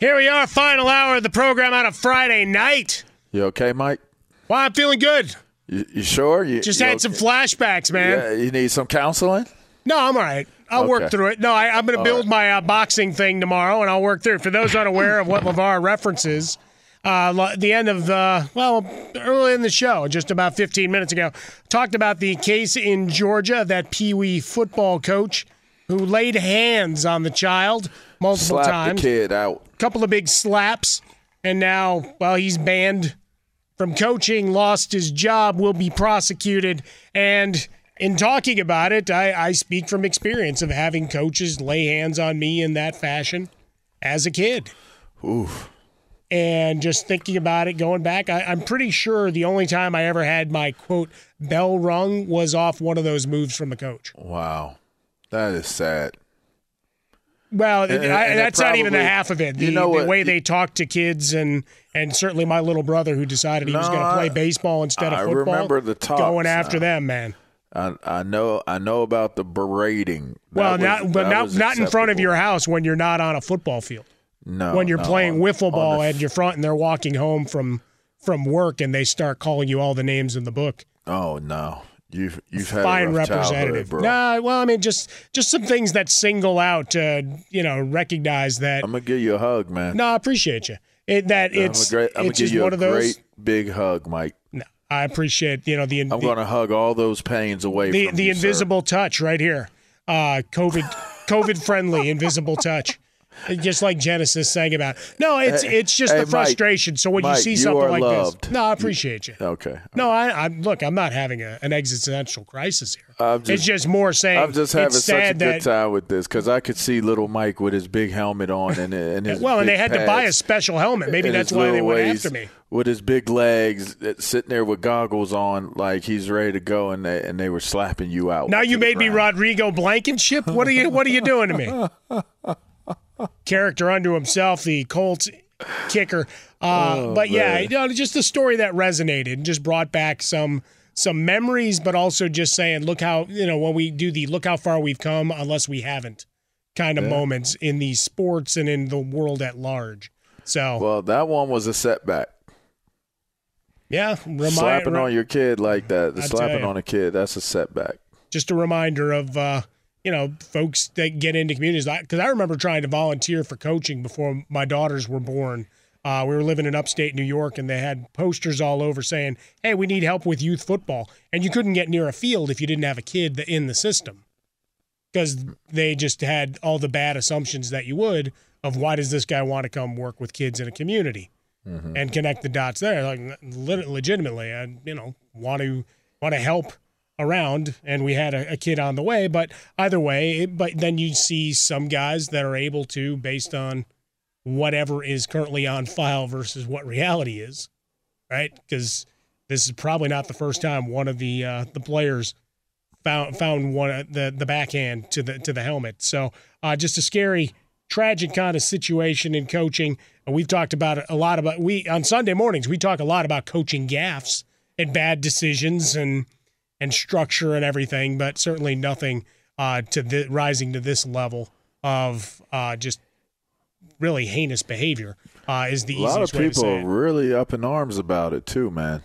Here we are, final hour of the program on a Friday night. You okay, Mike? Well, I'm feeling good. You, you sure? You, Just you had okay? some flashbacks, man. Yeah, you need some counseling? No, I'm all right. I'll Okay. work through it. No, I, I'm going to build my uh, boxing thing tomorrow, and I'll work through it. For those unaware of what LaVar references, uh, the end of the, well, early in the show, just about 15 minutes ago, talked about the case in Georgia, that Pee Wee football coach who laid hands on the child multiple Slap times. the kid out. couple of big slaps, and now, well, he's banned from coaching, lost his job, will be prosecuted. And in talking about it, I, I speak from experience of having coaches lay hands on me in that fashion as a kid. Oof. And just thinking about it, going back, I, I'm pretty sure the only time I ever had my quote bell rung was off one of those moves from a coach. Wow. That is sad. Well, And- and that's not even the half of it. The, you know the way they talk to kids and and certainly my little brother who decided he was going to play baseball instead I of football. I remember the talks going after now. them, man. I, I know I know about the berating. That Well, was- not but not not in front of your house when you're not on a football field. No, when you're no, playing on- wiffle ball the- at your front and they're walking home from from work and they start calling you all the names in the book. Oh no, you've you've had Fine a representative. bro. Nah, well, I mean, just just some things that single out to you know recognize that. I'm gonna give you a hug, man. No, I appreciate you. It, that it's I'm, a great, I'm it's just one of those. great big hug, Mike. No, I appreciate you know the I'm the, gonna hug all those pains away the, from the you, sir. invisible touch right here. Uh, COVID COVID friendly invisible touch. Just like Genesis sang about. No, it's Hey, it's just hey, the frustration. Mike, so when you see you something are like loved. this, no, I appreciate you. Okay. No, I, I look. I'm not having a, an existential crisis here. I'm it's just more saying. I'm just having such a good time with this because I could see little Mike with his big helmet on and, and his Well, and they had to buy a special helmet. Maybe that's why they went after me. With his big legs, uh, sitting there with goggles on, like he's ready to go, and they and they were slapping you out. Now you made me. Rodrigo Blankenship. What are you What are you doing to me? Character unto himself, the Colts kicker. Uh, Oh, but yeah, you know, just a story that resonated and just brought back some some memories, but also just saying, look how you know when we do the look how far we've come, unless we haven't, kind of Yeah. moments in these sports and in the world at large. So Well, that one was a setback. yeah, remind, slapping on your kid like that, slapping on a kid, that's a setback. just a reminder of uh, you know folks that get into communities because I remember trying to volunteer for coaching before my daughters were born. Uh, we were living in upstate New York, and they had posters all over saying, "Hey, we need help with youth football," and you couldn't get near a field if you didn't have a kid in the system because they just had all the bad assumptions that you would of why does this guy want to come work with kids in a community and connect the dots there. Like legitimately, I you know want to want to help around, and we had a, a kid on the way. But either way, it, but then you see some guys that are able to based on whatever is currently on file versus what reality is, right? Because this is probably not the first time one of the uh, the players found found one uh, the the backhand to the to the helmet. So uh, just a scary, tragic kind of situation in coaching. We've talked about a lot about we on Sunday mornings. We talk a lot about coaching gaffes and bad decisions and and structure and everything, but certainly nothing uh, to the, rising to this level of uh, just really heinous behavior. Uh, is the a lot of easiest way to people say are it. really up in arms about it too, man.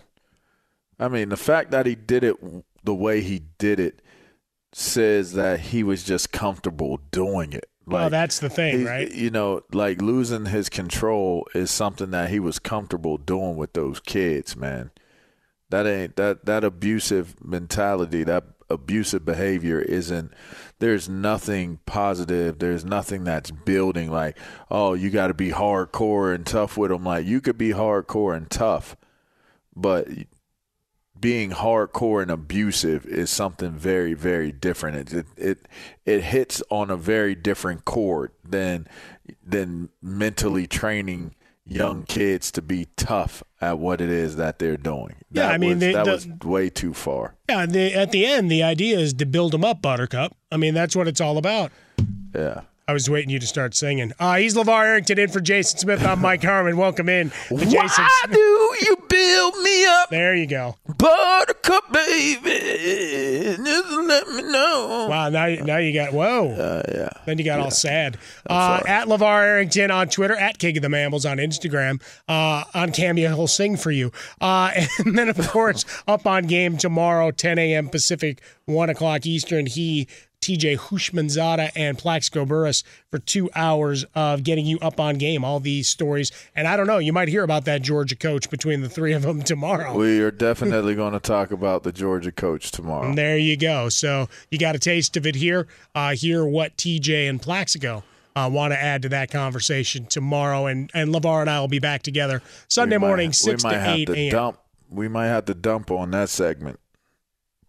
I mean, the fact that he did it the way he did it says that he was just comfortable doing it. Well, that's the thing, right? You know, like losing his control is something that he was comfortable doing with those kids, man. That ain't that that abusive mentality, that abusive behavior isn't there's nothing positive, there's nothing that's building like, oh, you got to be hardcore and tough with them like you could be hardcore and tough, but being hardcore and abusive is something very very different. It, it it it hits on a very different chord than than mentally training young mm. kids to be tough at what it is that they're doing Yeah, I mean, was, the- that the- was way too far Yeah, the, at the end, the idea is to build them up, Buttercup. I mean, that's what it's all about. yeah I was waiting you to start singing. Uh, he's LaVar Arrington in for Jason Smith. I'm Mike Harmon. Welcome in. Jason why Smith. do you build me up There you go. buttercup baby just let me know Wow, now, now you got, whoa. uh, yeah Then you got all sad. Uh, at LaVar Arrington on Twitter, at King of the Mammals on Instagram. Uh, on Cameo, he'll sing for you. Uh, and then, of course, up on game tomorrow, 10 a.m. Pacific, 1 o'clock Eastern. He, TJ Houshmandzadeh, and Plaxico Burress for two hours of getting you up on game. All these stories. And I don't know, you might hear about that Georgia coach between the three of them tomorrow. we are definitely going to talk about the Georgia coach tomorrow And there you go. So you got a taste of it here. Uh, hear what TJ and Plaxico uh, want to add to that conversation tomorrow. And, and LaVar and I will be back together Sunday might- morning, 6 we might to have 8 to a.m. Dump, we might have to dump on that segment.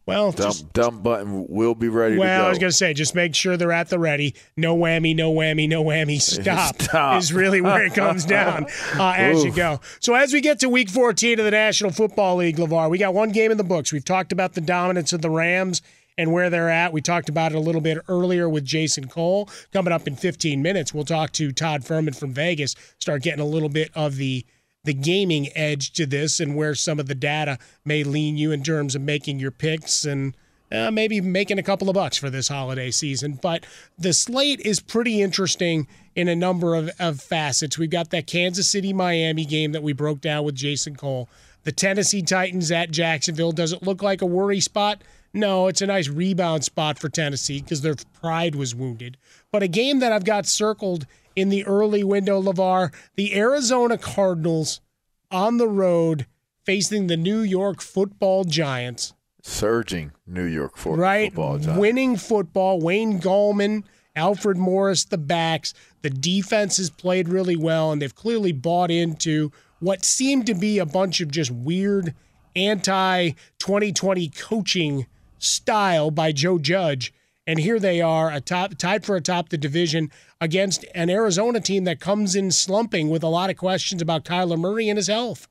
Well, Dump, just, dump button will be ready well, to go. I was going to say, just make sure they're at the ready. No whammy, no whammy, no whammy. Stop, Stop. is really where it comes down uh, as you go. So as we get to Week 14 of the National Football League, LaVar, we got one game in the books. We've talked about the dominance of the Rams and where they're at. We talked about it a little bit earlier with Jason Cole. Coming up in 15 minutes, we'll talk to Todd Fuhrman from Vegas. Start getting a little bit of the the gaming edge to this and where some of the data may lean you in terms of making your picks and uh, maybe making a couple of bucks for this holiday season. But the slate is pretty interesting in a number of, of facets. We've got that Kansas City Miami game that we broke down with Jason Cole. The Tennessee Titans at Jacksonville. Does it look like a worry spot? No, it's a nice rebound spot for Tennessee because their pride was wounded. But a game that I've got circled in the early window, LaVar, the Arizona Cardinals on the road facing the New York football Giants Surging New York fo- right? football. Giants. Winning football. Wayne Gallman Alfred Morris, the backs. The defense has played really well, and they've clearly bought into what seemed to be a bunch of just weird anti 2020 coaching style by Joe Judge. And here they are, tied for atop the division against an Arizona team that comes in slumping with a lot of questions about Kyler Murray and his health.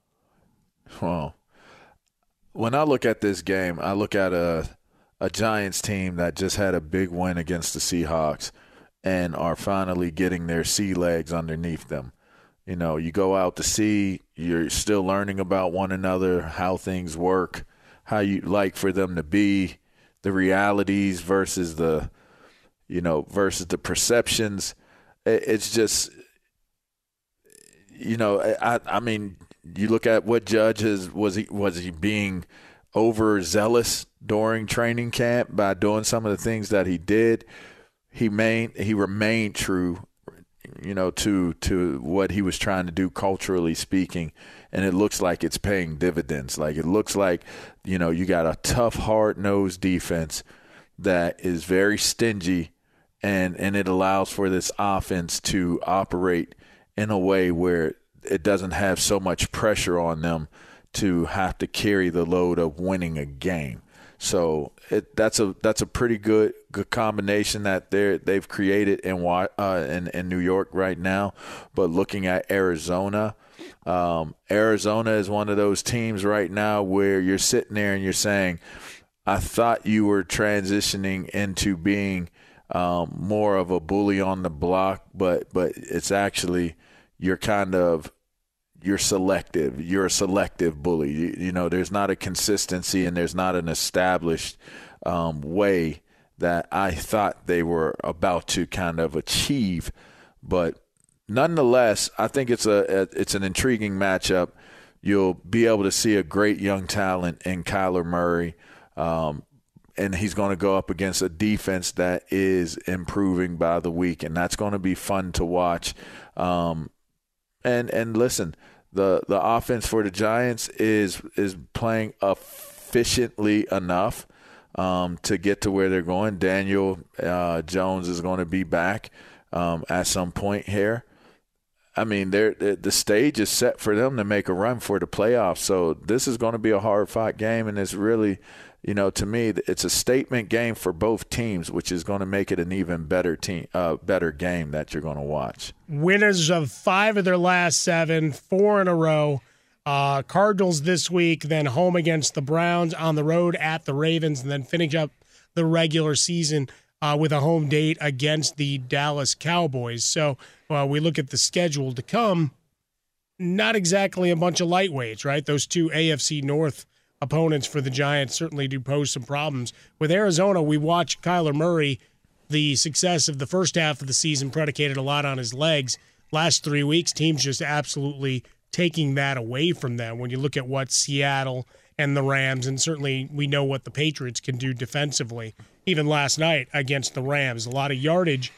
Well, when I look at this game, I look at a a Giants team that just had a big win against the Seahawks and are finally getting their sea legs underneath them. You know, you go out to sea, you're still learning about one another, how things work, how you like for them to be, the realities versus the, you know, versus the perceptions. It's just, you know, I, I mean, you look at what Judge was he was he being overzealous during training camp by doing some of the things that he did. He main he remained true, you know, to to what he was trying to do culturally speaking, and it looks like it's paying dividends. Like it looks like, you know, you got a tough, hard nosed defense that is very stingy, and and it allows for this offense to operate in a way where it doesn't have so much pressure on them to have to carry the load of winning a game. So it, that's a that's a pretty good good combination that they they've created in uh, in in New York right now. But looking at Arizona, um, Arizona is one of those teams right now where you're sitting there and you're saying, "I thought you were transitioning into being um, more of a bully on the block, but but it's actually you're kind of you're selective. You're a selective bully. You, you, know, there's not a consistency and there's not an established um, way that I thought they were about to kind of achieve. But nonetheless, I think it's a, a it's an intriguing matchup. You'll be able to see a great young talent in Kyler Murray. Um, and he's going to go up against a defense that is improving by the week, and that's going to be fun to watch. Um, and and listen, the the offense for the Giants is is playing efficiently enough um, to get to where they're going. Daniel uh, Jones is going to be back um, at some point here. I mean, they're, the stage is set for them to make a run for the playoffs. So this is going to be a hard fought game, and it's really you know, to me, it's a statement game for both teams, which is going to make it an even better team, uh, better game that you're going to watch. Winners of five of their last seven, four in a row. Uh, Cardinals this week, then home against the Browns, on the road at the Ravens, and then finish up the regular season uh, with a home date against the Dallas Cowboys. So uh, we look at the schedule to come. Not exactly a bunch of lightweights, right? Those two AFC North opponents for the Giants certainly do pose some problems. With Arizona, we watch Kyler Murray. The success of the first half of the season predicated a lot on his legs. Last three weeks, teams just absolutely taking that away from them. When you look at what Seattle and the Rams, and certainly we know what the Patriots can do defensively. Even last night against the Rams, a lot of yardage,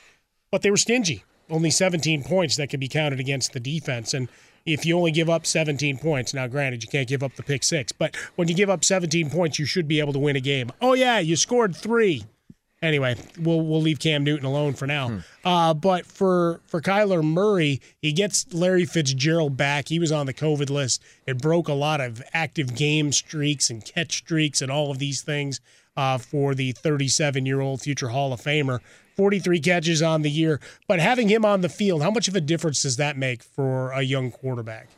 but they were stingy. Only 17 points that can be counted against the defense. And if you only give up 17 points. Now, granted, you can't give up the pick six, but when you give up 17 points, you should be able to win a game. Oh yeah, you scored three. Anyway, we'll we'll leave Cam Newton alone for now. Hmm. Uh, but for for Kyler Murray, he gets Larry Fitzgerald back. He was on the COVID list. It broke a lot of active game streaks and catch streaks and all of these things uh, for the 37 year old future Hall of Famer. 43 catches on the year. But having him on the field, how much of a difference does that make for a young quarterback?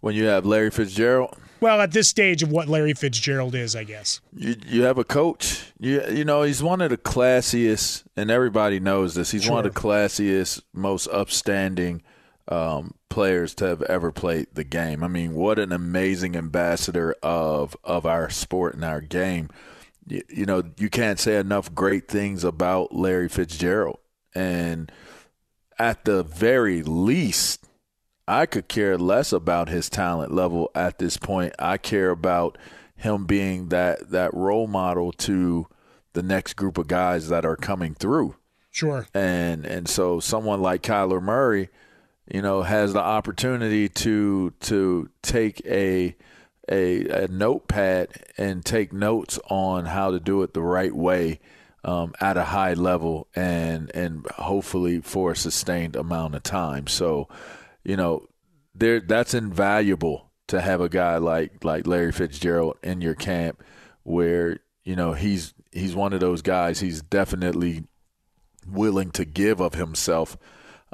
When you have Larry Fitzgerald? Well, at this stage of what Larry Fitzgerald is, I guess. You you have a coach. You you know, he's one of the classiest and everybody knows this. He's sure. one of the classiest, most upstanding um, players to have ever played the game. I mean, what an amazing ambassador of of our sport and our game you, you know, you can't say enough great things about Larry Fitzgerald. And at the very least, I could care less about his talent level at this point. I care about him being that that role model to the next group of guys that are coming through. Sure. And and so someone like Kyler Murray, you know, has the opportunity to to take a a, a notepad and take notes on how to do it the right way um, at a high level and and hopefully for a sustained amount of time. So, you know, there that's invaluable to have a guy like like Larry Fitzgerald in your camp, where you know he's he's one of those guys. He's definitely willing to give of himself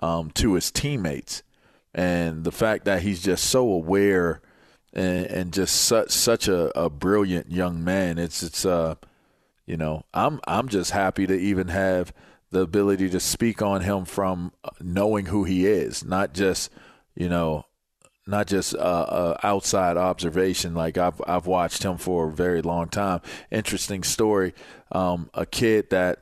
um, to his teammates, and the fact that he's just so aware and, and just such such a, a brilliant young man. It's it's uh you know, I'm I'm just happy to even have the ability to speak on him from knowing who he is, not just you know, not just uh, uh, outside observation. Like I've I've watched him for a very long time. Interesting story. Um, a kid that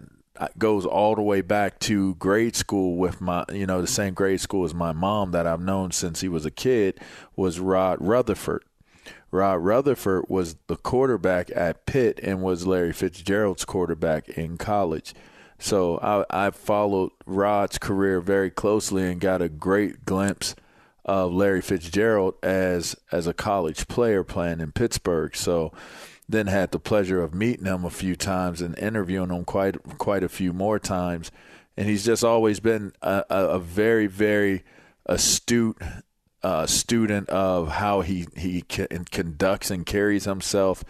goes all the way back to grade school with my, you know, the same grade school as my mom that I've known since he was a kid was Rod Rutherford. Rod Rutherford was the quarterback at Pitt and was Larry Fitzgerald's quarterback in college. So I, I followed Rod's career very closely and got a great glimpse of Larry Fitzgerald as as a college player playing in Pittsburgh. So then had the pleasure of meeting him a few times and interviewing him quite quite a few more times. And he's just always been a, a, very very astute uh, student of how he he conducts and carries himself.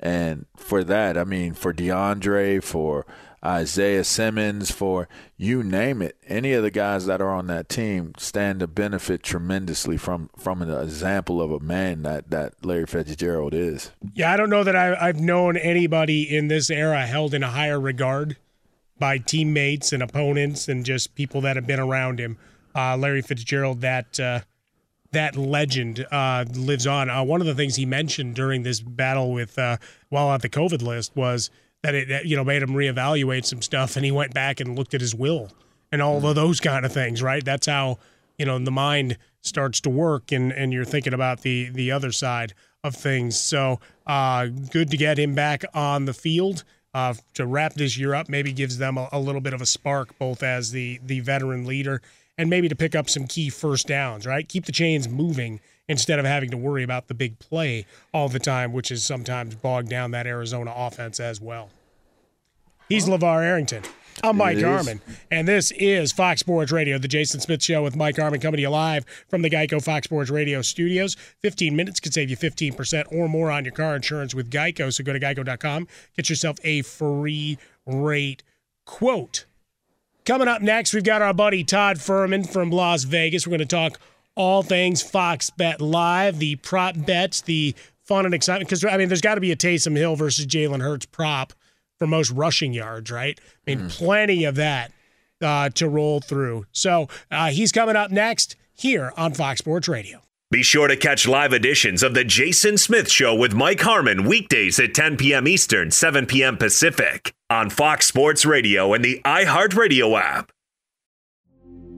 And for that, I mean, for DeAndre, for Isaiah Simmons, for you name it, any of the guys that are on that team stand to benefit tremendously from from an example of a man that that Larry Fitzgerald is. Yeah, I don't know that I, I've known anybody in this era held in a higher regard by teammates and opponents and just people that have been around him. Uh, Larry Fitzgerald, that uh, that legend uh, lives on. Uh, one of the things he mentioned during this battle with uh, while at the COVID list was that it you know made him reevaluate some stuff, and he went back and looked at his will and all of those kind of things. Right, that's how you know the mind starts to work, and and you're thinking about the the other side of things. So uh, good to get him back on the field. Uh, to wrap this year up, maybe gives them a, a little bit of a spark, both as the the veteran leader and maybe to pick up some key first downs, right? Keep the chains moving instead of having to worry about the big play all the time, which is sometimes bogged down that Arizona offense as well. He's LaVar Arrington. I'm Mike Harmon, and this is Fox Sports Radio, the Jason Smith Show with Mike Harmon coming to you live from the Geico Fox Sports Radio studios. 15 minutes could save you 15% or more on your car insurance with Geico, so go to geico.com, get yourself a free rate quote. Coming up next, we've got our buddy Todd Fuhrman from Las Vegas. We're going to talk all things Fox Bet Live, the prop bets, the fun and excitement. Because, I mean, there's got to be a Taysom Hill versus Jalen Hurts prop for most rushing yards, right? I mean, mm. plenty of that uh, to roll through. So uh, he's coming up next here on Fox Sports Radio. Be sure to catch live editions of The Jason Smith Show with Mike Harmon weekdays at 10 p.m. Eastern, 7 p.m. Pacific on Fox Sports Radio and the iHeartRadio app.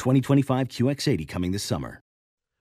2025 QX80 coming this summer.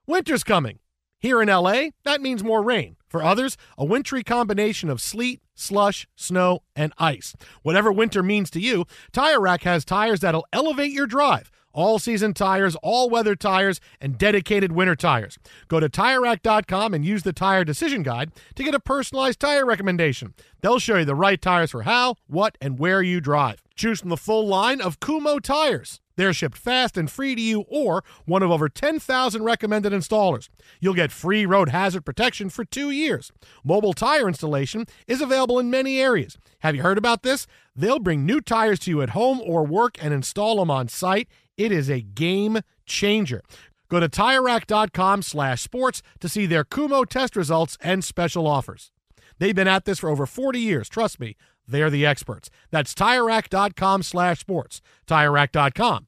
Winter's coming. Here in LA, that means more rain. For others, a wintry combination of sleet, slush, snow, and ice. Whatever winter means to you, Tire Rack has tires that'll elevate your drive all season tires, all weather tires, and dedicated winter tires. Go to TireRack.com and use the Tire Decision Guide to get a personalized tire recommendation. They'll show you the right tires for how, what, and where you drive. Choose from the full line of Kumho tires. They're shipped fast and free to you or one of over 10,000 recommended installers. You'll get free road hazard protection for two years. Mobile tire installation is available in many areas. Have you heard about this? They'll bring new tires to you at home or work and install them on site It is a game changer. Go to TireRack.com slash sports to see their Kumho test results and special offers. They've been at this for over 40 years. Trust me, they're the experts. That's TireRack.com slash sports. TireRack.com,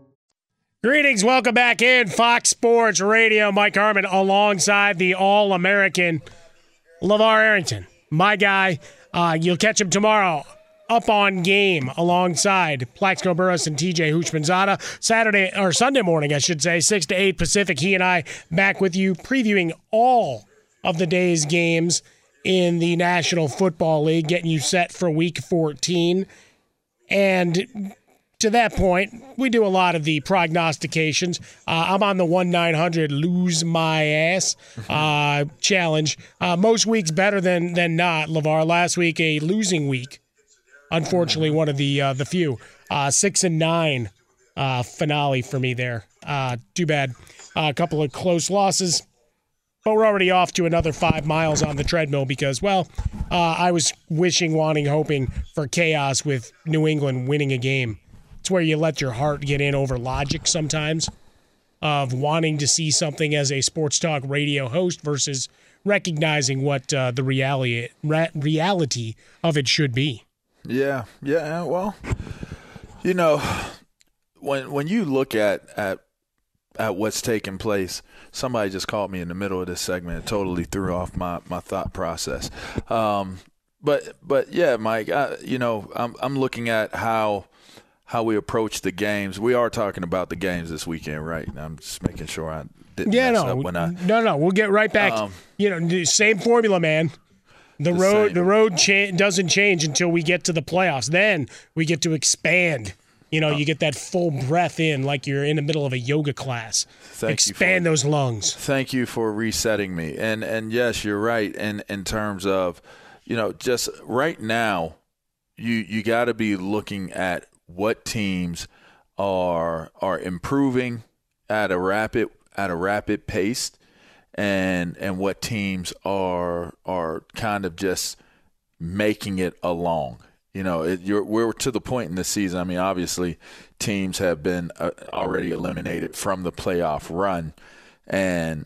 Greetings, welcome back in Fox Sports Radio. Mike Harmon alongside the All American LaVar Arrington, my guy. Uh, you'll catch him tomorrow up on game alongside Plaxico Burress and TJ Houshmandzadeh. Saturday or Sunday morning, I should say, 6 to 8 Pacific. He and I back with you previewing all of the day's games in the National Football League, getting you set for week 14. And to that point, we do a lot of the prognostications. Uh, I'm on the 1 900 lose my ass uh, challenge. Uh, most weeks better than than not, LaVar. Last week, a losing week. Unfortunately, one of the uh, the few. Uh, six and nine uh, finale for me there. too bad. a couple of close losses. But we're already off to another five miles on the treadmill because, well, I was wishing, wanting, hoping for chaos with New England winning a game. It's where you let your heart get in over logic sometimes of wanting to see something as a sports talk radio host versus recognizing what uh, the reality re- reality of it should be. Yeah, yeah. Well, you know, when when you look at at at what's taking place, somebody just called me in the middle of this segment and totally threw off my my thought process. Um, but but yeah, Mike, I, you know, I'm I'm looking at how how we approach the games. We are talking about the games this weekend, right? I'm just making sure I didn't yeah, mess no, up when I. No, no, we'll get right back. Um, you know, same formula, man. The, the road, same. the road cha- doesn't change until we get to the playoffs. Then we get to expand. You know, you get that full breath in, like you're in the middle of a yoga class. expand for, those lungs. Thank you for resetting me. And and yes, you're right. In in terms of, you know, just right now, you you got to be looking at what teams are are improving at a rapid at a rapid pace and and what teams are are kind of just making it along You know, it, we're to the point in the season. I mean, obviously, teams have been uh, already eliminated from the playoff run, and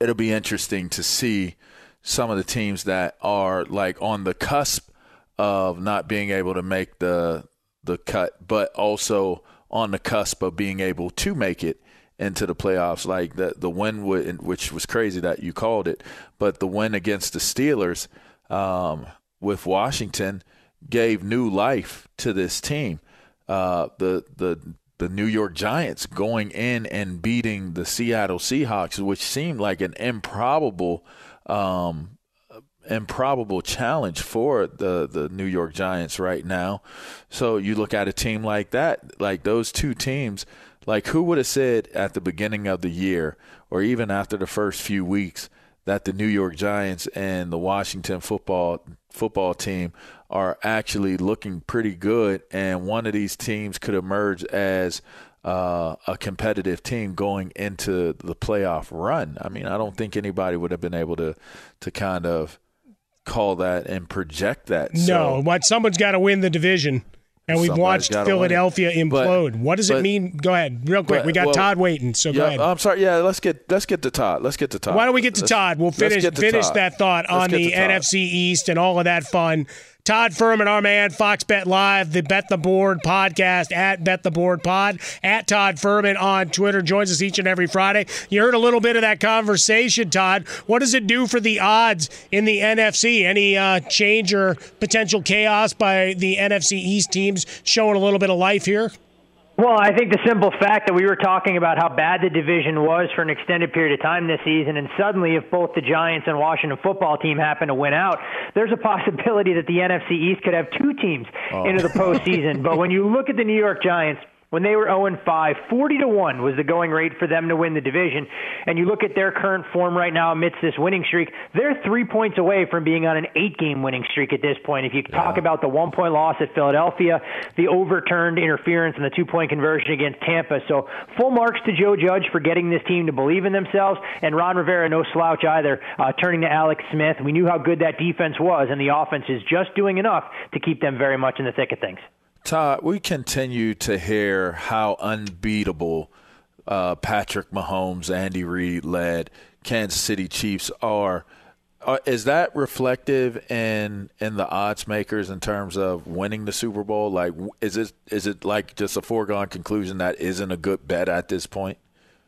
it'll be interesting to see some of the teams that are like on the cusp of not being able to make the the cut, but also on the cusp of being able to make it into the playoffs. Like the the win, which was crazy that you called it, but the win against the Steelers um, with Washington gave new life to this team. Uh, the the the New York Giants going in and beating the Seattle Seahawks, which seemed like an improbable um, improbable challenge for the the New York Giants right now. So you look at a team like that, like those two teams, like who would have said at the beginning of the year or even after the first few weeks that the New York Giants and the Washington football football team are actually looking pretty good, and one of these teams could emerge as uh, a competitive team going into the playoff run. I mean, I don't think anybody would have been able to to kind of call that and project that. No, so, what someone's got to win the division. And we've watched Philadelphia implode. But, what does but, it mean? Go ahead, real quick. But, we got well, Todd waiting, so yeah, go ahead. I'm sorry. Yeah, let's get let's get to Todd. Let's get to Todd. Why don't we get to let's, Todd? We'll finish finish Todd. that thought let's on the NFC East and all of that fun. Todd Fuhrman, our man, Fox Bet Live, the Bet the Board podcast at Bet the Board Pod, at Todd Fuhrman on Twitter, joins us each and every Friday. You heard a little bit of that conversation, Todd. What does it do for the odds in the NFC? Any uh, change or potential chaos by the NFC East teams showing a little bit of life here? Well, I think the simple fact that we were talking about how bad the division was for an extended period of time this season, and suddenly, if both the Giants and Washington football team happen to win out, there's a possibility that the NFC East could have two teams oh. into the postseason. but when you look at the New York Giants, when they were 0 and 5, 40 to 1 was the going rate for them to win the division. And you look at their current form right now amidst this winning streak, they're three points away from being on an eight game winning streak at this point. If you yeah. talk about the one point loss at Philadelphia, the overturned interference and the two point conversion against Tampa. So full marks to Joe Judge for getting this team to believe in themselves. And Ron Rivera, no slouch either, uh, turning to Alex Smith. We knew how good that defense was, and the offense is just doing enough to keep them very much in the thick of things. Todd, we continue to hear how unbeatable uh, Patrick Mahomes, Andy Reid led Kansas City Chiefs are. Uh, is that reflective in in the odds makers in terms of winning the Super Bowl? Like, is it is it like just a foregone conclusion that isn't a good bet at this point?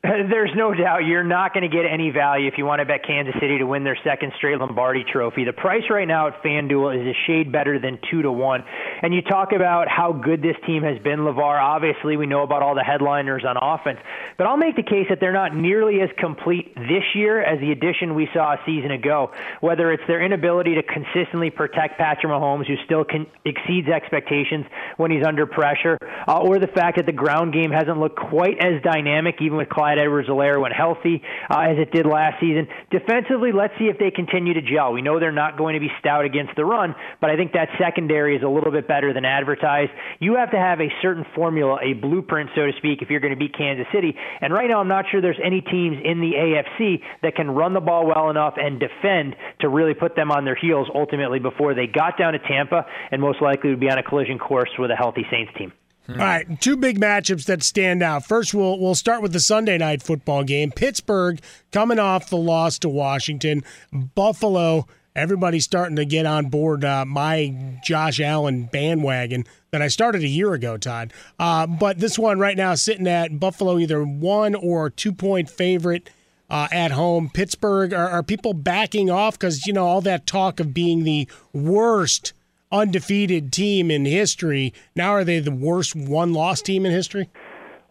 There's no doubt you're not going to get any value if you want to bet Kansas City to win their second straight Lombardi trophy. The price right now at FanDuel is a shade better than two to one. And you talk about how good this team has been, LaVar. Obviously, we know about all the headliners on offense, but I'll make the case that they're not nearly as complete this year as the addition we saw a season ago. Whether it's their inability to consistently protect Patrick Mahomes, who still can, exceeds expectations when he's under pressure, uh, or the fact that the ground game hasn't looked quite as dynamic, even with Clyde Clyde Edwards-Helaire when healthy, uh, as it did last season. Defensively, let's see if they continue to gel. We know they're not going to be stout against the run, but I think that secondary is a little bit better than advertised. You have to have a certain formula, a blueprint, so to speak, if you're going to beat Kansas City. And right now, I'm not sure there's any teams in the AFC that can run the ball well enough and defend to really put them on their heels ultimately before they got down to Tampa and most likely would be on a collision course with a healthy Saints team. All right, two big matchups that stand out. First, we'll we'll start with the Sunday night football game. Pittsburgh coming off the loss to Washington. Buffalo. Everybody's starting to get on board uh, my Josh Allen bandwagon that I started a year ago, Todd. Uh, but this one right now sitting at Buffalo, either one or two point favorite. Uh, at home. Pittsburgh, are, are people backing off? Because, you know, all that talk of being the worst undefeated team in history. Now are they the worst one loss team in history?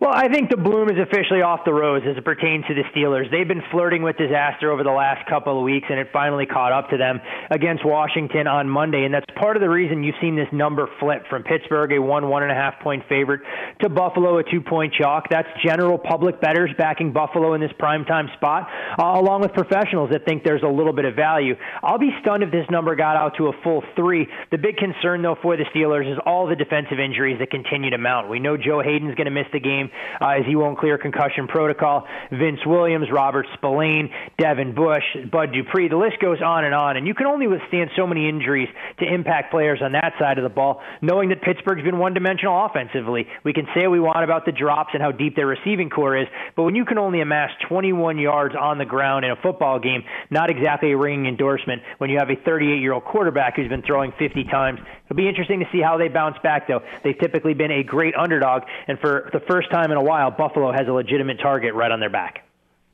Well, I think the bloom is officially off the rose as it pertains to the Steelers. They've been flirting with disaster over the last couple of weeks, and it finally caught up to them against Washington on Monday. And that's part of the reason you've seen this number flip from Pittsburgh, a one, one and a half point favorite, to Buffalo, a two point chalk. That's general public bettors backing Buffalo in this primetime spot, uh, along with professionals that think there's a little bit of value. I'll be stunned if this number got out to a full three. The big concern, though, for the Steelers is all the defensive injuries that continue to mount. We know Joe Haden's going to miss the game. Uh, as he won't clear concussion protocol. Vince Williams, Robert Spillane, Devin Bush, Bud Dupree. The list goes on and on. And you can only withstand so many injuries to impact players on that side of the ball, knowing that Pittsburgh's been one dimensional offensively. We can say we want about the drops and how deep their receiving corps is, but when you can only amass 21 yards on the ground in a football game, not exactly a ringing endorsement when you have a 38 year old quarterback who's been throwing 50 times. It'll be interesting to see how they bounce back, though. They've typically been a great underdog, and for the first time in a while, Buffalo has a legitimate target right on their back.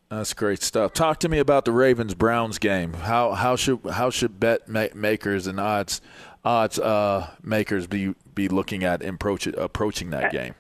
That's great stuff. Talk to me about the Ravens Browns game. How how should how should bet makers and odds odds uh, makers be be looking at approach, approaching that game?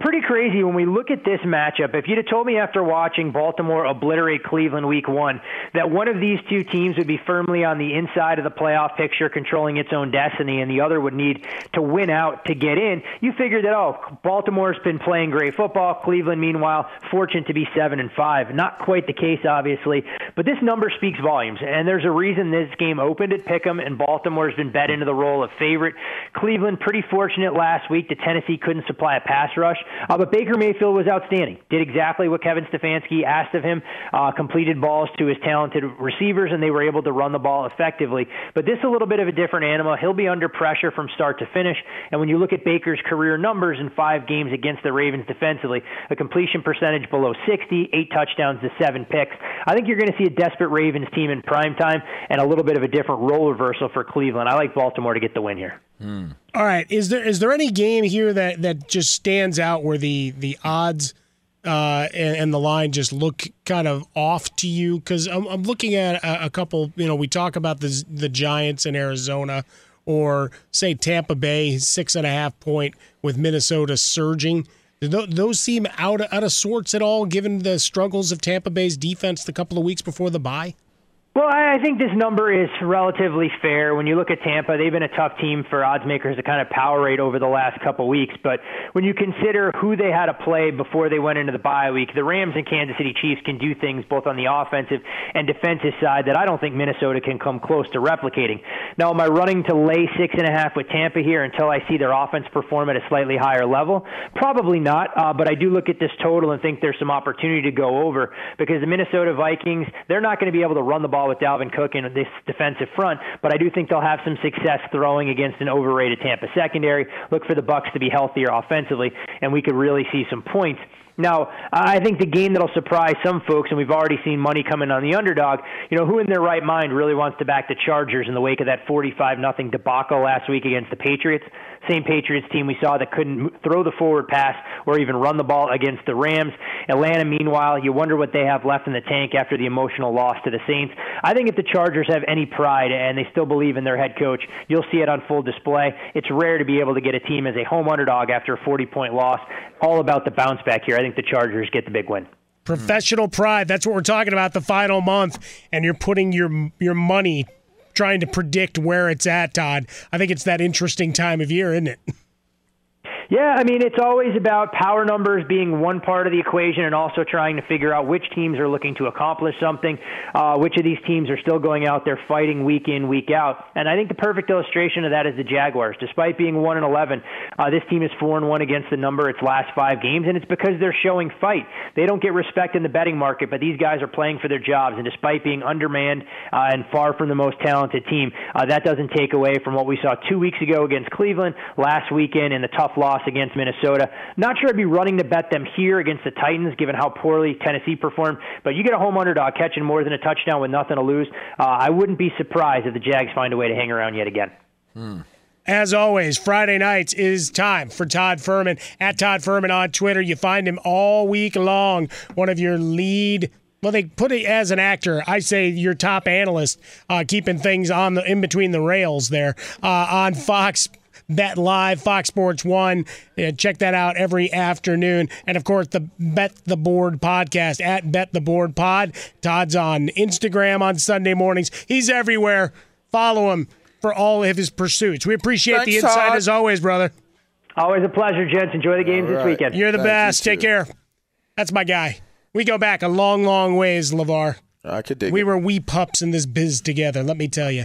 Pretty crazy when we look at this matchup. If you'd have told me after watching Baltimore obliterate Cleveland week one that one of these two teams would be firmly on the inside of the playoff picture, controlling its own destiny, and the other would need to win out to get in, you figured that, oh, Baltimore's been playing great football. Cleveland, meanwhile, fortunate to be seven and five. Not quite the case, obviously, but this number speaks volumes, and there's a reason this game opened at Pick'em, and Baltimore's been bet into the role of favorite. Cleveland, pretty fortunate last week that Tennessee couldn't supply a pass rush. Uh, but Baker Mayfield was outstanding. Did exactly what Kevin Stefanski asked of him. Uh, completed balls to his talented receivers, and they were able to run the ball effectively. But this is a little bit of a different animal. He'll be under pressure from start to finish. And when you look at Baker's career numbers in five games against the Ravens defensively, a completion percentage below 60, eight touchdowns to seven picks. I think you're going to see a desperate Ravens team in prime time and a little bit of a different role reversal for Cleveland. I like Baltimore to get the win here. Hmm. All right, is there is there any game here that that just stands out where the the odds uh, and, and, the line just look kind of off to you? Because I'm, I'm, looking at a, a, couple. You know, we talk about the the Giants in Arizona, or say Tampa Bay six and a half point with Minnesota surging. Those seem out out of sorts at all, given the struggles of Tampa Bay's defense the couple of weeks before the bye? Well, I think this number is relatively fair. When you look at Tampa, they've been a tough team for odds makers to kind of power rate over the last couple weeks. But when you consider who they had to play before they went into the bye week, the Rams and Kansas City Chiefs can do things both on the offensive and defensive side that I don't think Minnesota can come close to replicating. Now, am I running to lay six and a half with Tampa here until I see their offense perform at a slightly higher level? Probably not. Uh, but I do look at this total and think there's some opportunity to go over because the Minnesota Vikings, they're not going to be able to run the ball with Dalvin Cook in this defensive front, but I do think they'll have some success throwing against an overrated Tampa secondary. Look for the Bucks to be healthier offensively, and we could really see some points. Now, I think the game that'll surprise some folks, and we've already seen money coming on the underdog. You know, who in their right mind really wants to back the Chargers in the wake of that 45 nothing debacle last week against the Patriots? Same Patriots team we saw that couldn't throw the forward pass or even run the ball against the Rams. Atlanta, meanwhile, you wonder what they have left in the tank after the emotional loss to the Saints. I think if the Chargers have any pride and they still believe in their head coach, you'll see it on full display. It's rare to be able to get a team as a home underdog after a 40 point loss. All about the bounce back here. I think the Chargers get the big win. Professional pride. That's what we're talking about the final month, and you're putting your your money trying to predict where it's at, Todd. I think it's that interesting time of year, isn't it? Yeah, I mean, it's always about power numbers being one part of the equation and also trying to figure out which teams are looking to accomplish something, uh, which of these teams are still going out there fighting week in, week out. And I think the perfect illustration of that is the Jaguars. Despite being 1 and 11, uh, this team is 4 and 1 against the number its last five games, and it's because they're showing fight. They don't get respect in the betting market, but these guys are playing for their jobs. And despite being undermanned uh, and far from the most talented team, uh, that doesn't take away from what we saw two weeks ago against Cleveland, last weekend in the tough loss loss against Minnesota. Not sure I'd be running to bet them here against the Titans, given how poorly Tennessee performed. But you get a home underdog catching more than a touchdown with nothing to lose. Uh, I wouldn't be surprised if the Jags find a way to hang around yet again. Hmm. As always, Friday nights is time for Todd Fuhrman. At Todd Fuhrman on Twitter, you find him all week long. One of your lead well, they put it as an actor. I say your top analyst, uh, keeping things on the in between the rails there uh, on Fox Bet Live, Fox Sports One. Yeah, check that out every afternoon. And of course, the Bet the Board podcast at Bet the Board Pod. Todd's on Instagram on Sunday mornings. He's everywhere. Follow him for all of his pursuits. We appreciate Thanks, the insight Todd. as always, brother. Always a pleasure, gents. Enjoy the games right. this weekend. You're the Thank best. You Take care. That's my guy. We go back a long, long ways, LaVar. I could dig We it. were wee pups in this biz together, let me tell you.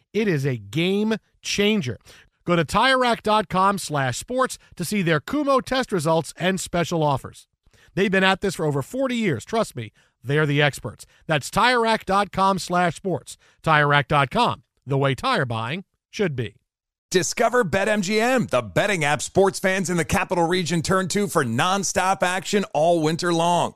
It is a game changer. Go to TireRack.com slash sports to see their Kumho test results and special offers. They've been at this for over 40 years. Trust me, they're the experts. That's TireRack.com slash sports. TireRack.com, the way tire buying should be. Discover BetMGM, the betting app sports fans in the capital region turn to for nonstop action all winter long.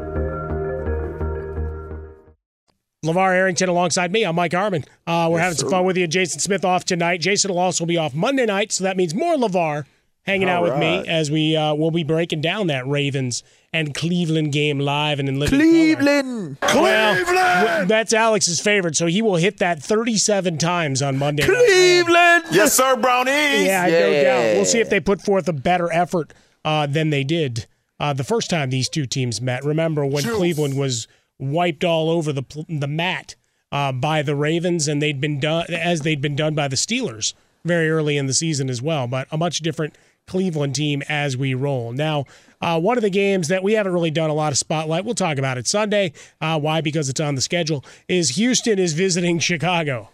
LaVar Arrington alongside me. I'm Mike Harmon. Uh, we're yes, having some sir. fun with you. Jason Smith off tonight. Jason will also be off Monday night, so that means more LaVar hanging All out right. with me as we uh, will be breaking down that Ravens and Cleveland game live and in living Cleveland. Color. Cleveland. Well, that's Alex's favorite, so he will hit that 37 times on Monday. Cleveland. Yes, sir, Brownies. Yeah, yeah, no doubt. We'll see if they put forth a better effort uh, than they did uh, the first time these two teams met. Remember when Juice. Cleveland was wiped all over the the mat uh, by the Ravens, and they'd been done as they'd been done by the Steelers very early in the season as well. But a much different Cleveland team as we roll now. Uh, one of the games that we haven't really done a lot of spotlight, we'll talk about it Sunday. Uh, why? Because it's on the schedule. Is Houston is visiting Chicago.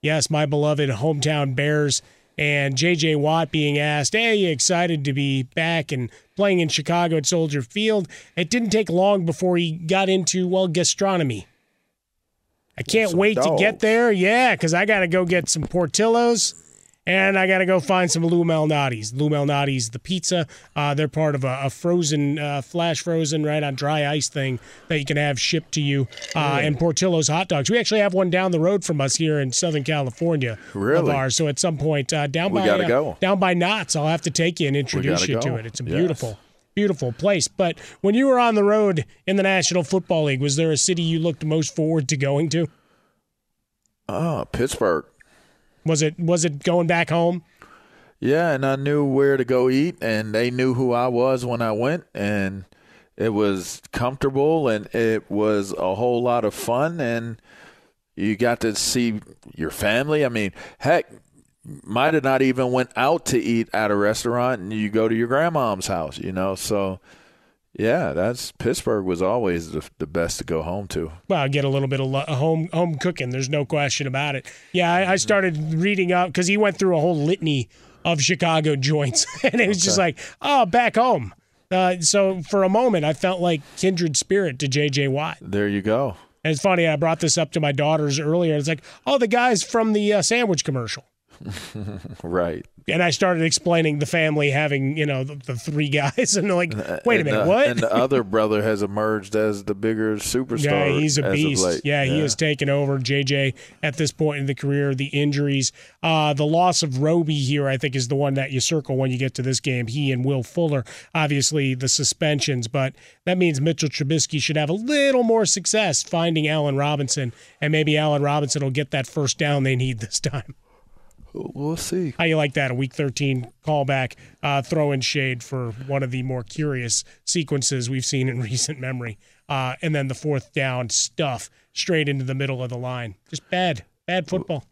Yes, my beloved hometown Bears and J.J. Watt being asked, "Hey, you excited to be back and playing in Chicago at Soldier Field?" It didn't take long before he got into well gastronomy. I can't wait dogs. to get there. Yeah, because I got to go get some Portillos. And I got to go find some Lou Malnati's. Lou Malnati's, the pizza. Uh, they're part of a, a frozen, uh, flash frozen, right on dry ice thing that you can have shipped to you. Uh. And Portillo's hot dogs. We actually have one down the road from us here in Southern California. Really? Of ours. So at some point uh, down We by gotta uh, go. down by Knott's, I'll have to take you and introduce you to it. It's a Yes. beautiful, beautiful place. But when you were on the road in the National Football League, was there a city you looked most forward to going to? Oh, Pittsburgh. Was it was it going back home? Yeah, and I knew where to go eat, and they knew who I was when I went, and it was comfortable, and it was a whole lot of fun, and you got to see your family. I mean, heck, might have not even went out to eat at a restaurant, and you go to your grandmom's house, you know. So, yeah, that's Pittsburgh was always the, the best to go home to. well, get a little bit of lo- home home cooking. There's no question about it. Yeah, I, I started reading up because he went through a whole litany of Chicago joints, and it was just like, oh, back home. Uh, so for a moment, I felt like kindred spirit to J.J. Watt. There you go. And it's funny, I brought this up to my daughters earlier. It's like, oh, the guys from the uh, sandwich commercial. Right. And I started explaining the family having, you know, the, the three guys, and they're like, wait a minute, the- what? And the other brother has emerged as the bigger superstar. Yeah, he's a beast. late. Yeah, he has taken over JJ at this point in the career. The injuries, uh, the loss of Roby here, I think, is the one that you circle when you get to this game. He and Will Fuller, obviously the suspensions, but that means Mitchell Trubisky should have a little more success finding Allen Robinson, and maybe Allen Robinson will get that first down they need this time. We'll see. How you like that? A week 13 callback, uh, throw in shade for one of the more curious sequences we've seen in recent memory. Uh, and then the fourth down stuff straight into the middle of the line. Just bad, bad football.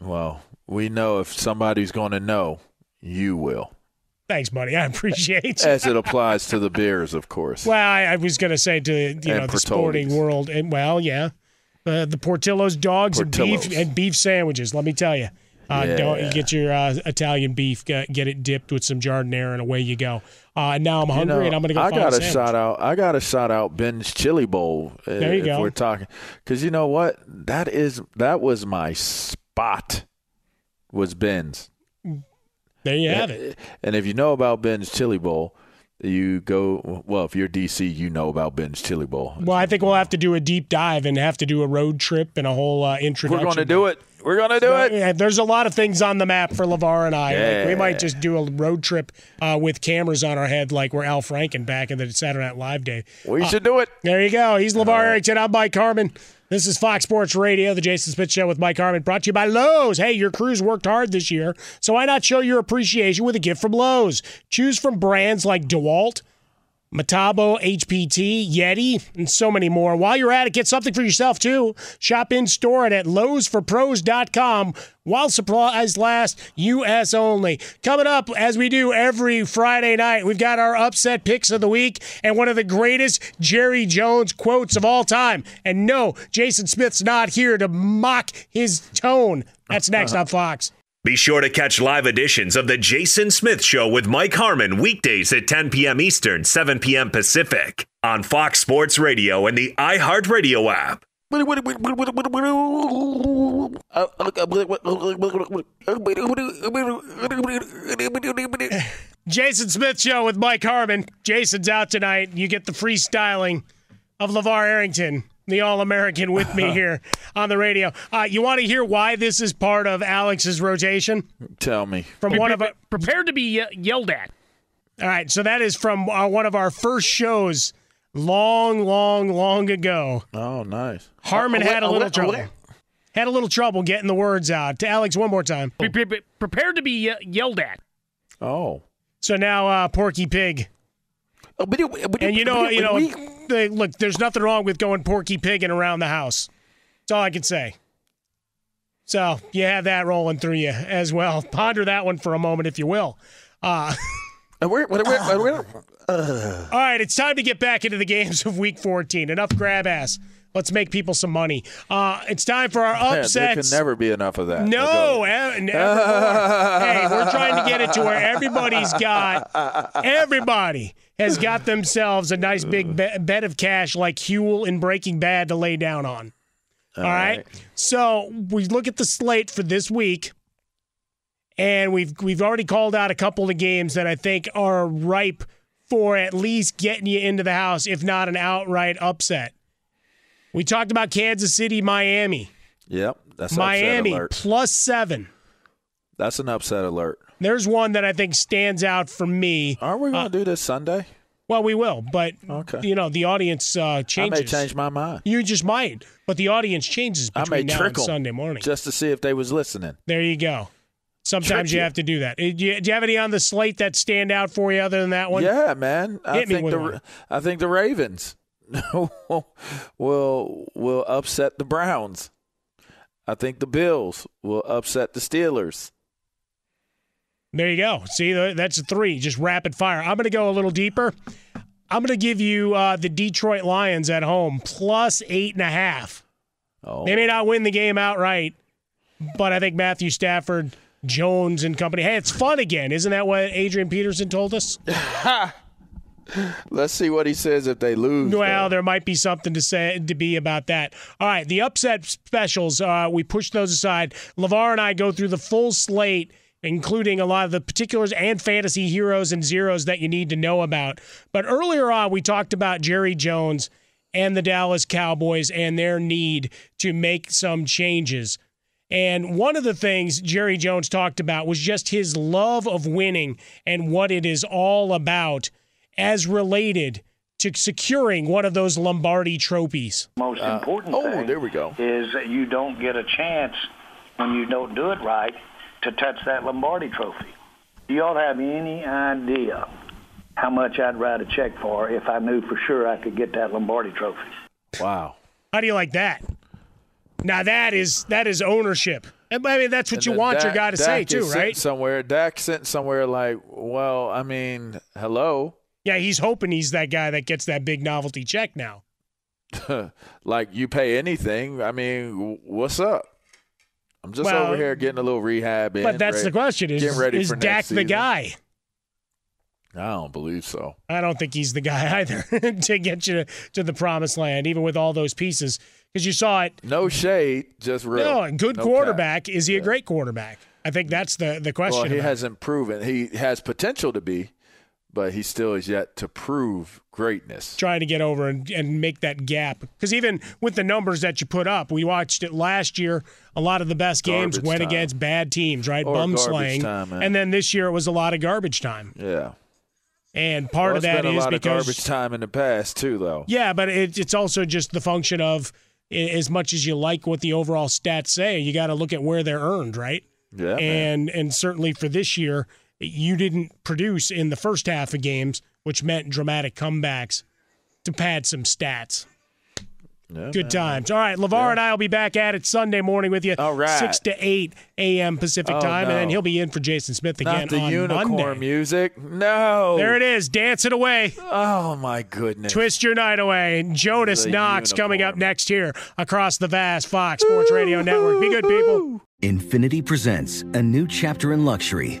Well, we know if somebody's going to know, you will. Thanks, buddy. I appreciate it. As it applies to the Bears, of course. Well, I, I was going to say to you know And the sporting world, and well, yeah, uh, the Portillo's dogs and beef and beef sandwiches. Let me tell you, uh, don't Yeah. get your uh, Italian beef, get, get it dipped with some giardiniera, and away you go. Uh, and now I'm You hungry, know, and I'm going to go. I got a shout out. I got to shout out Ben's Chili Bowl. uh, There you if go. We're talking because you know what? That is that was my spot. Was Ben's. There you have it. And if you know about Ben's Chili Bowl, you go. Well, if you're DC, you know about Ben's Chili Bowl. Well, I think we'll have to do a deep dive and have to do a road trip and a whole uh, We're introduction. going to do it. We're going to do it. Yeah, there's a lot of things on the map for LaVar and I. Like, we might just do a road trip uh, with cameras on our head, like we're Al Franken back in the Saturday Night Live day. We Uh, should do it. There you go. He's LaVar Arrington. I'm Mike Harmon. This is Fox Sports Radio, the Jason Smith Show with Mike Harmon, brought to you by Lowe's. Hey, your crew's worked hard this year, so why not show your appreciation with a gift from Lowe's? Choose from brands like DeWalt, Metabo, HPT, Yeti, and so many more. While you're at it, get something for yourself too. Shop in store and at lowesforpros.com while supplies last, U.S. only. Coming up, as we do every Friday night, we've got our upset picks of the week and one of the greatest Jerry Jones quotes of all time. And no, Jason Smith's not here to mock his tone. That's next on Fox. Be sure to catch live editions of The Jason Smith Show with Mike Harmon weekdays at 10 p.m. Eastern, 7 p.m. Pacific on Fox Sports Radio and the iHeartRadio app. Jason Smith Show with Mike Harmon. Jason's out tonight. You get the freestyling of LaVar Arrington, the All American, with me here on the radio. Uh, you want to hear why this is part of Alex's rotation? Tell me. From one of our, prepared to be yelled at. All right, so that is from uh, one of our first shows long, long, long ago. Oh, nice. Harmon had a little trouble. Had a little trouble getting the words out. To Alex, one more time. Pre- pre- pre- prepared to be yelled at. Oh. So now uh, Porky Pig. But And you know, you know, look, there's nothing wrong with going Porky Pigging around the house. That's all I can say. So you have that rolling through you as well. Ponder that one for a moment, if you will. Uh, Uh, where- where- where- where- all right, it's time to get back into the games of Week 14. Enough grab ass. Let's make people some money. Uh, it's time for our Man, there can never be enough of that. No, e- never hey, we're trying to get it to where everybody's got, everybody has got themselves a nice big be- bed of cash like Huell in Breaking Bad to lay down on. All right. So we look at the slate for this week, and we've we've already called out a couple of games that I think are ripe for at least getting you into the house, if not an outright upset. We talked about Kansas City, Miami. Yep, that's Miami plus seven. That's an upset alert. There's one that I think stands out for me. Aren't we going to do this Sunday? Well, we will, but Okay. you know the audience uh, changes. I may change my mind. You just might, but the audience changes I may between now trick and Sunday morning. just to see if they was listening. There you go. Sometimes Trick you have to do that. Uh, Do you, do you have any on the slate that stand out for you other than that one? Yeah, man. I Hit me think with the one. I think the Ravens will will upset the Browns. I think the Bills will upset the Steelers. There you go. See, that's a three, just rapid fire. I'm going to go a little deeper. I'm going to give you uh, the Detroit Lions at home plus eight and a half. Oh. They may not win the game outright, but I think Matthew Stafford, Jones, and company. Hey, it's fun again. Isn't that what Adrian Peterson told us? Let's see what he says if they lose. Well, there might be something to say to be about that. All right, the upset specials. Uh, we push those aside. LaVar and I go through the full slate, including a lot of the particulars and fantasy heroes and zeros that you need to know about. But earlier on, we talked about Jerry Jones and the Dallas Cowboys and their need to make some changes. And one of the things Jerry Jones talked about was just his love of winning and what it is all about as related to securing one of those Lombardi trophies. most uh, important oh, thing there we go. is that you don't get a chance when you don't do it right to touch that Lombardi trophy. Do y'all have any idea how much I'd write a check for if I knew for sure I could get that Lombardi trophy? Wow. How do you like that? Now that is that is ownership. I mean, that's what And you then want your guy to Dak say is too, right? Somewhere, Dak sent somewhere like, well, I mean, hello, Yeah, he's hoping he's that guy that gets that big novelty check now. like you pay anything. I mean, what's up? I'm just Well, over here getting a little rehab in. But that's ready- the question: is is Dak the guy? I don't believe so. I don't think he's the guy either to get you to, to the promised land, even with all those pieces. Because you saw it. No shade, just real. No, a good No quarterback. Is he a great quarterback? I think that's the the question. Well, he about hasn't proven. He has potential to be, but he still is yet to prove greatness. trying to get over and, and make that gap. Because even with the numbers that you put up, we watched it last year. A lot of the best games Garbage went time. against bad teams, right? Or Bum slaying. time, and then this year it was a lot of garbage time. Yeah. And part Well, of that is lot because of garbage time in the past too, though. yeah, but it, it's also just the function of as much as you like what the overall stats say, you got to look at where they're earned, right? Yeah, man. and and certainly for this year, you didn't produce in the first half of games, which meant dramatic comebacks to pad some stats. Yeah, Good man. times. All right, LaVar and I will be back at it Sunday morning with you. All right. 6 to 8 a.m. Pacific Oh, time. And then he'll be in for Jason Smith again Not the on unicorn Monday. music. No. There it is. Dance it away. Oh my goodness. Twist your night away. Jonas The Knox coming up next here across the vast Fox Sports Radio Network. Be good, people. Infiniti presents a new chapter in luxury,